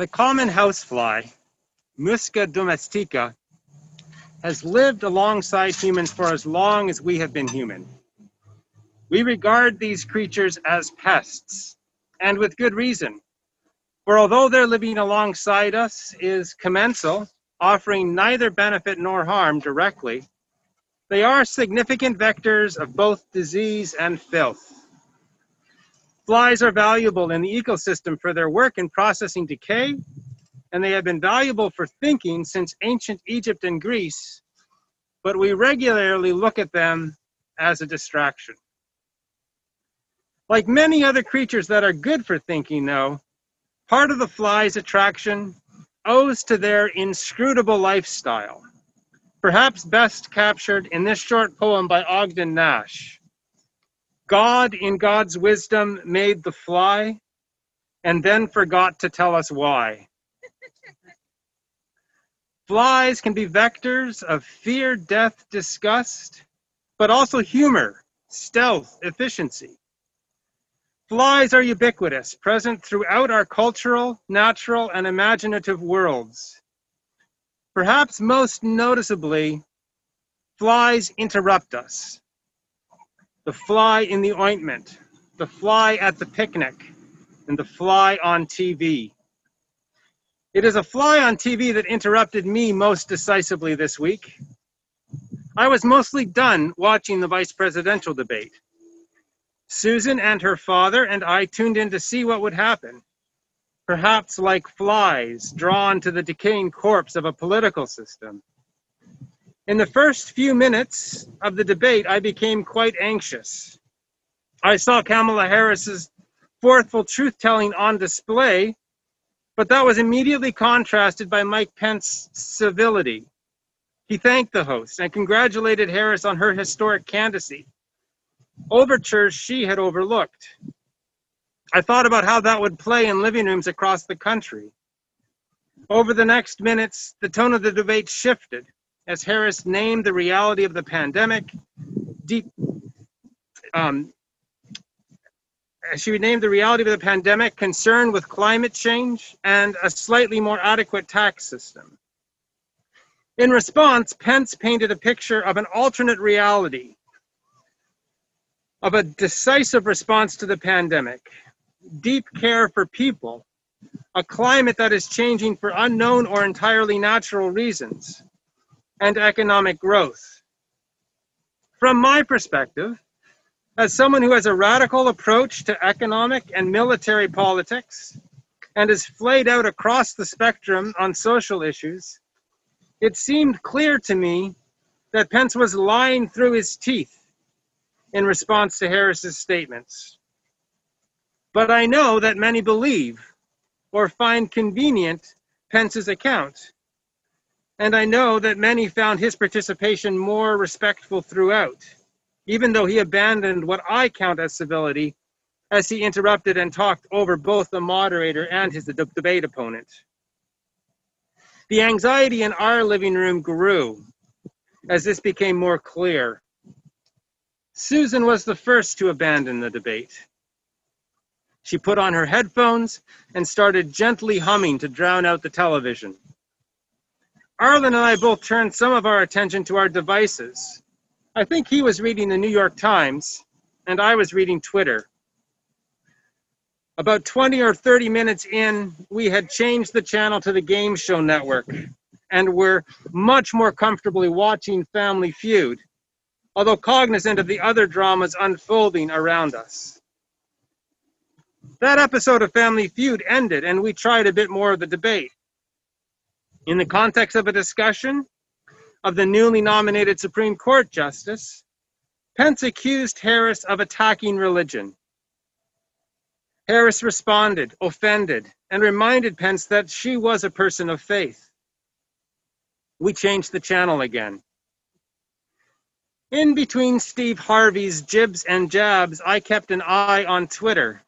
The common housefly, Musca domestica, has lived alongside humans for as long as we have been human. We regard these creatures as pests, and with good reason. For although their living alongside us is commensal, offering neither benefit nor harm directly, they are significant vectors of both disease and filth. Flies are valuable in the ecosystem for their work in processing decay, and they have been valuable for thinking since ancient Egypt and Greece, but we regularly look at them as a distraction. Like many other creatures that are good for thinking, though, part of the fly's attraction owes to their inscrutable lifestyle, perhaps best captured in this short poem by Ogden Nash. God, in God's wisdom, made the fly and then forgot to tell us why. Flies can be vectors of fear, death, disgust, but also humor, stealth, efficiency. Flies are ubiquitous, present throughout our cultural, natural, and imaginative worlds. Perhaps most noticeably, flies interrupt us. The fly in the ointment, the fly at the picnic, and the fly on TV. It is a fly on TV that interrupted me most decisively this week. I was mostly done watching the vice presidential debate. Susan and her father and I tuned in to see what would happen. Perhaps like flies drawn to the decaying corpse of a political system. In the first few minutes of the debate, I became quite anxious. I saw Kamala Harris's forthful truth telling on display, but that was immediately contrasted by Mike Pence's civility. He thanked the host and congratulated Harris on her historic candidacy overtures she had overlooked. I thought about how that would play in living rooms across the country. Over the next minutes, the tone of the debate shifted as Harris named the reality of the pandemic, deep, um, she named the reality of the pandemic, concern with climate change, and a slightly more adequate tax system. In response, Pence painted a picture of an alternate reality of a decisive response to the pandemic, deep care for people, a climate that is changing for unknown or entirely natural reasons, and economic growth. From my perspective, as someone who has a radical approach to economic and military politics and is flayed out across the spectrum on social issues, it seemed clear to me that Pence was lying through his teeth in response to Harris's statements. But I know that many believe or find convenient Pence's account. And I know that many found his participation more respectful throughout, even though he abandoned what I count as civility as he interrupted and talked over both the moderator and his debate opponent. The anxiety in our living room grew as this became more clear. Susan was the first to abandon the debate. She put on her headphones and started gently humming to drown out the television. Arlen and I both turned some of our attention to our devices. I think he was reading the New York Times, and I was reading Twitter. About 20 or 30 minutes in, we had changed the channel to the Game Show Network and were much more comfortably watching Family Feud although cognizant of the other dramas unfolding around us. That episode of Family Feud ended, and we tried a bit more of the debate. In the context of a discussion of the newly nominated Supreme Court Justice, Pence accused Harris of attacking religion. Harris responded, offended, and reminded Pence that she was a person of faith. We changed the channel again. In between Steve Harvey's jibs and jabs, I kept an eye on Twitter.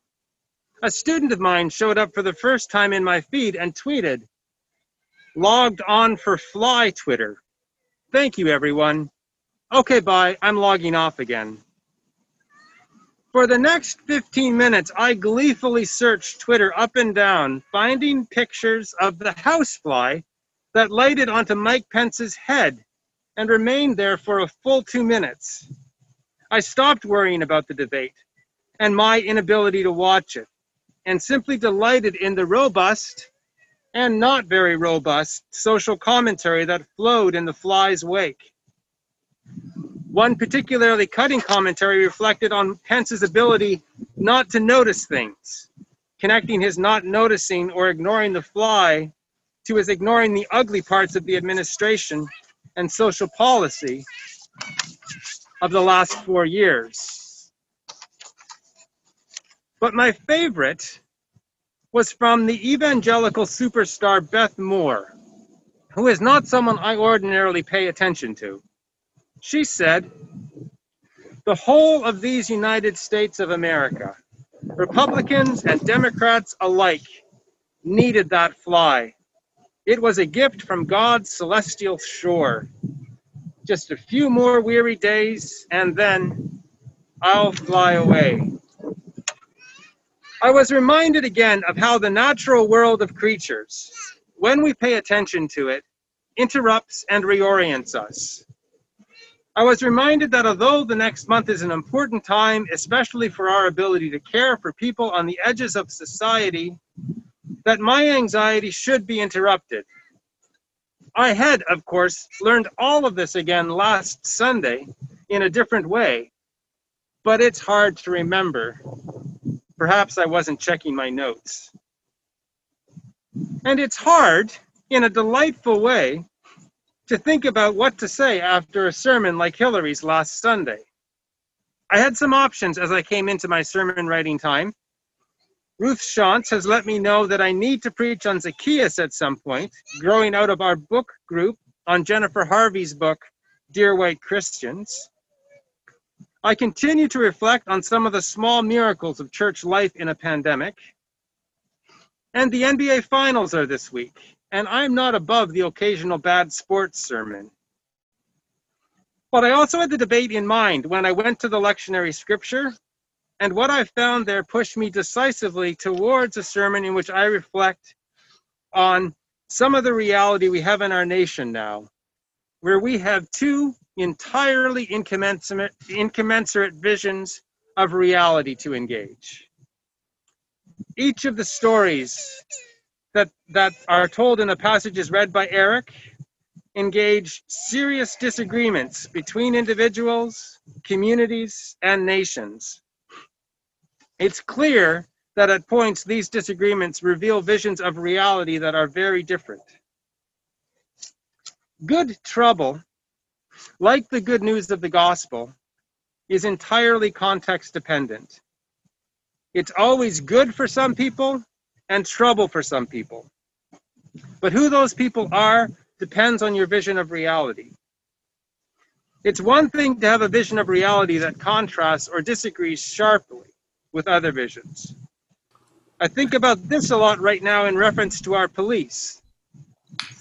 A student of mine showed up for the first time in my feed and tweeted, Logged on for fly Twitter. Thank you, everyone. Okay, bye. I'm logging off again. For the next 15 minutes, I gleefully searched Twitter up and down, finding pictures of the housefly that lighted onto Mike Pence's head and remained there for a full two minutes. I stopped worrying about the debate and my inability to watch it and simply delighted in the robust and not very robust social commentary that flowed in the fly's wake. One particularly cutting commentary reflected on Pence's ability not to notice things, connecting his not noticing or ignoring the fly to his ignoring the ugly parts of the administration and social policy of the last four years. But my favorite was from the evangelical superstar Beth Moore, who is not someone I ordinarily pay attention to. She said, The whole of these United States of America, Republicans and Democrats alike, needed that fly. It was a gift from God's celestial shore. Just a few more weary days, and then I'll fly away. I was reminded again of how the natural world of creatures, when we pay attention to it, interrupts and reorients us. I was reminded that although the next month is an important time, especially for our ability to care for people on the edges of society, that my anxiety should be interrupted. I had, of course, learned all of this again last Sunday in a different way, but it's hard to remember Perhaps I wasn't checking my notes. And it's hard, in a delightful way, to think about what to say after a sermon like Hillary's last Sunday. I had some options as I came into my sermon writing time. Ruth Shantz has let me know that I need to preach on Zacchaeus at some point, growing out of our book group on Jennifer Harvey's book, Dear White Christians. I continue to reflect on some of the small miracles of church life in a pandemic. And the NBA finals are this week, and I'm not above the occasional bad sports sermon. But I also had the debate in mind when I went to the lectionary scripture, and what I found there pushed me decisively towards a sermon in which I reflect on some of the reality we have in our nation now, where we have two entirely incommensurate, incommensurate visions of reality to engage. Each of the stories that, that are told in the passages read by Eric engage serious disagreements between individuals, communities, and nations. It's clear that at points these disagreements reveal visions of reality that are very different. Good trouble like the good news of the gospel, is entirely context dependent. It's always good for some people and trouble for some people. But who those people are depends on your vision of reality. It's one thing to have a vision of reality that contrasts or disagrees sharply with other visions. I think about this a lot right now in reference to our police.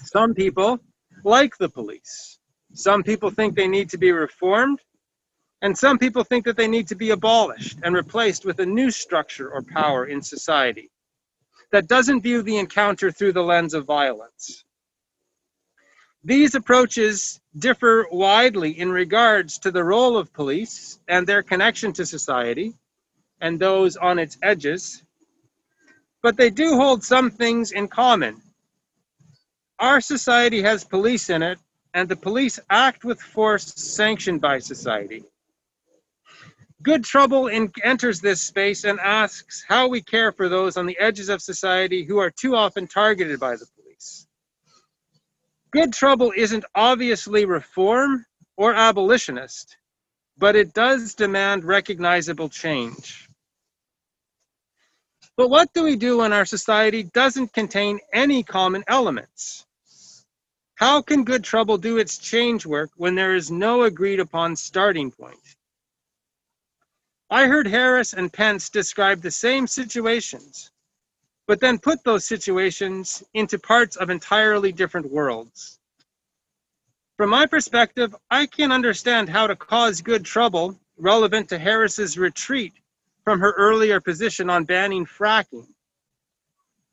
Some people like the police. Some people think they need to be reformed, and some people think that they need to be abolished and replaced with a new structure or power in society that doesn't view the encounter through the lens of violence. These approaches differ widely in regards to the role of police and their connection to society and those on its edges, but they do hold some things in common. Our society has police in it and the police act with force sanctioned by society. Good Trouble in, enters this space and asks how we care for those on the edges of society who are too often targeted by the police. Good Trouble isn't obviously reform or abolitionist, but it does demand recognizable change. But what do we do when our society doesn't contain any common elements? How can good trouble do its change work when there is no agreed upon starting point? I heard Harris and Pence describe the same situations, but then put those situations into parts of entirely different worlds. From my perspective, I can understand how to cause good trouble relevant to Harris's retreat from her earlier position on banning fracking.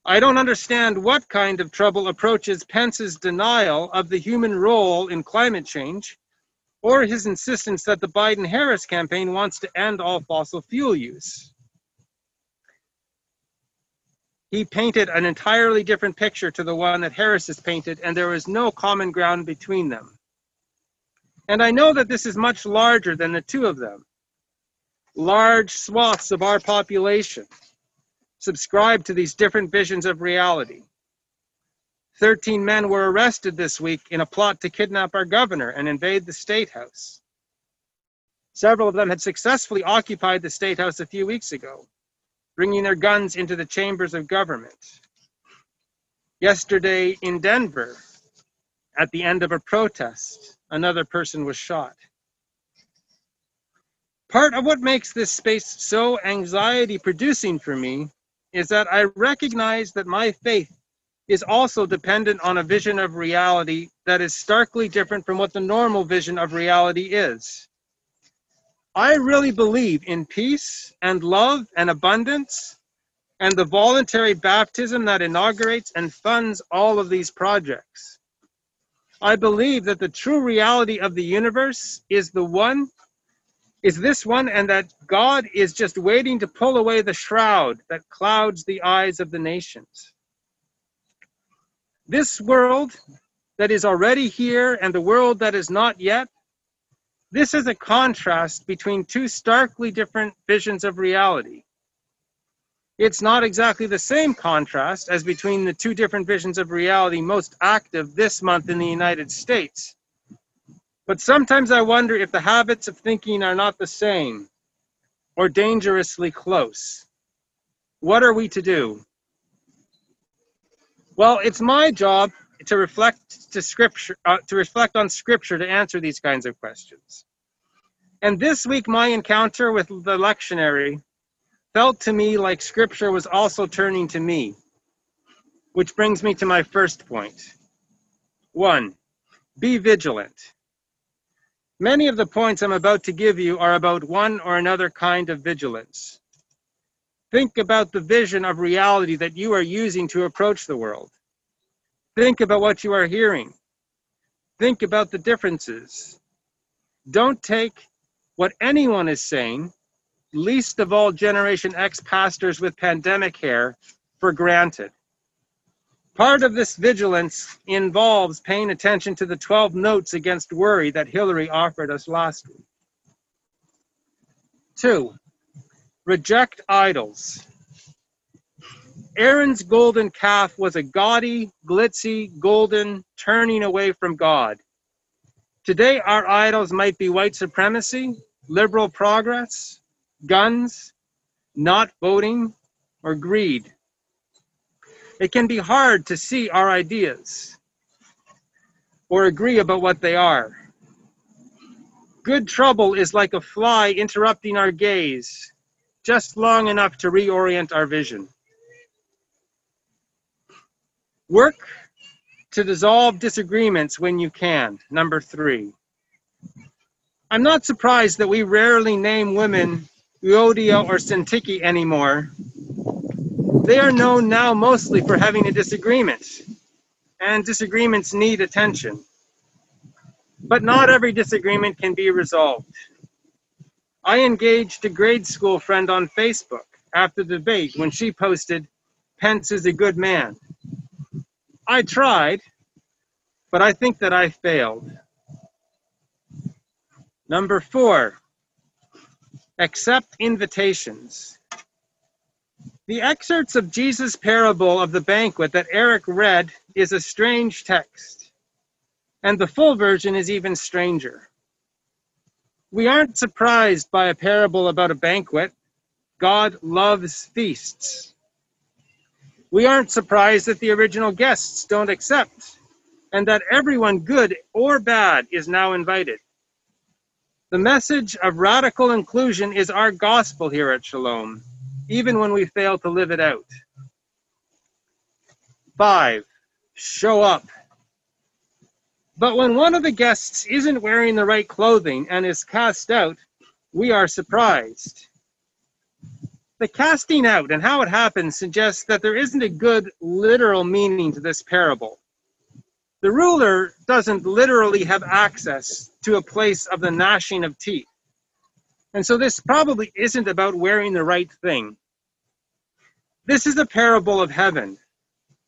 I don't understand what kind of trouble approaches Pence's denial of the human role in climate change or his insistence that the Biden Harris campaign wants to end all fossil fuel use. He painted an entirely different picture to the one that Harris has painted, and there is no common ground between them. And I know that this is much larger than the two of them. Large swaths of our population subscribe to these different visions of reality. 13 men were arrested this week in a plot to kidnap our governor and invade the State House. Several of them had successfully occupied the State House a few weeks ago, bringing their guns into the chambers of government. Yesterday in Denver, at the end of a protest, another person was shot. Part of what makes this space so anxiety producing for me is that I recognize that my faith is also dependent on a vision of reality that is starkly different from what the normal vision of reality is. I really believe in peace and love and abundance and the voluntary baptism that inaugurates and funds all of these projects. I believe that the true reality of the universe is the one is this one and that God is just waiting to pull away the shroud that clouds the eyes of the nations. This world that is already here and the world that is not yet, this is a contrast between two starkly different visions of reality. It's not exactly the same contrast as between the two different visions of reality most active this month in the United States but sometimes I wonder if the habits of thinking are not the same or dangerously close. What are we to do? Well, it's my job to reflect to scripture uh, to reflect on scripture to answer these kinds of questions. And this week my encounter with the lectionary felt to me like scripture was also turning to me. Which brings me to my first point. 1. Be vigilant. Many of the points I'm about to give you are about one or another kind of vigilance. Think about the vision of reality that you are using to approach the world. Think about what you are hearing. Think about the differences. Don't take what anyone is saying, least of all Generation X pastors with pandemic hair, for granted. Part of this vigilance involves paying attention to the 12 notes against worry that Hillary offered us last week. Two, reject idols. Aaron's golden calf was a gaudy, glitzy, golden turning away from God. Today, our idols might be white supremacy, liberal progress, guns, not voting, or greed. It can be hard to see our ideas or agree about what they are. Good trouble is like a fly interrupting our gaze just long enough to reorient our vision. Work to dissolve disagreements when you can. Number three. I'm not surprised that we rarely name women Euodia or Syntyche anymore they are known now mostly for having a disagreement, and disagreements need attention. But not every disagreement can be resolved. I engaged a grade school friend on Facebook after the debate when she posted, Pence is a good man. I tried, but I think that I failed. Number four, accept invitations. The excerpts of Jesus' parable of the banquet that Eric read is a strange text, and the full version is even stranger. We aren't surprised by a parable about a banquet. God loves feasts. We aren't surprised that the original guests don't accept, and that everyone, good or bad, is now invited. The message of radical inclusion is our gospel here at Shalom even when we fail to live it out. Five, show up. But when one of the guests isn't wearing the right clothing and is cast out, we are surprised. The casting out and how it happens suggests that there isn't a good literal meaning to this parable. The ruler doesn't literally have access to a place of the gnashing of teeth. And so this probably isn't about wearing the right thing. This is a parable of heaven.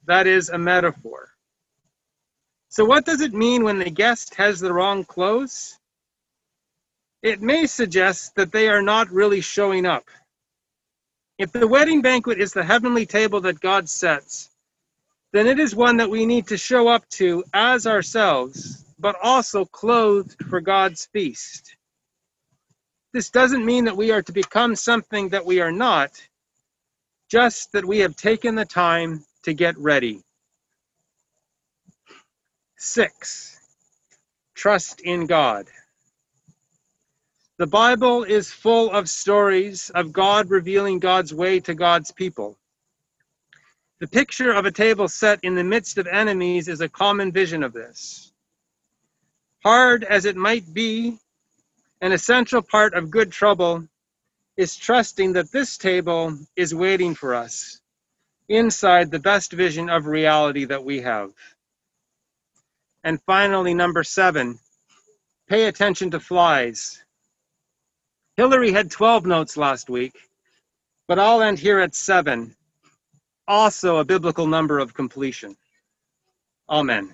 That is a metaphor. So, what does it mean when the guest has the wrong clothes? It may suggest that they are not really showing up. If the wedding banquet is the heavenly table that God sets, then it is one that we need to show up to as ourselves, but also clothed for God's feast. This doesn't mean that we are to become something that we are not, just that we have taken the time to get ready. Six, trust in God. The Bible is full of stories of God revealing God's way to God's people. The picture of a table set in the midst of enemies is a common vision of this. Hard as it might be, an essential part of good trouble is trusting that this table is waiting for us inside the best vision of reality that we have. And finally, number seven, pay attention to flies. Hillary had 12 notes last week, but I'll end here at seven also a biblical number of completion. Amen.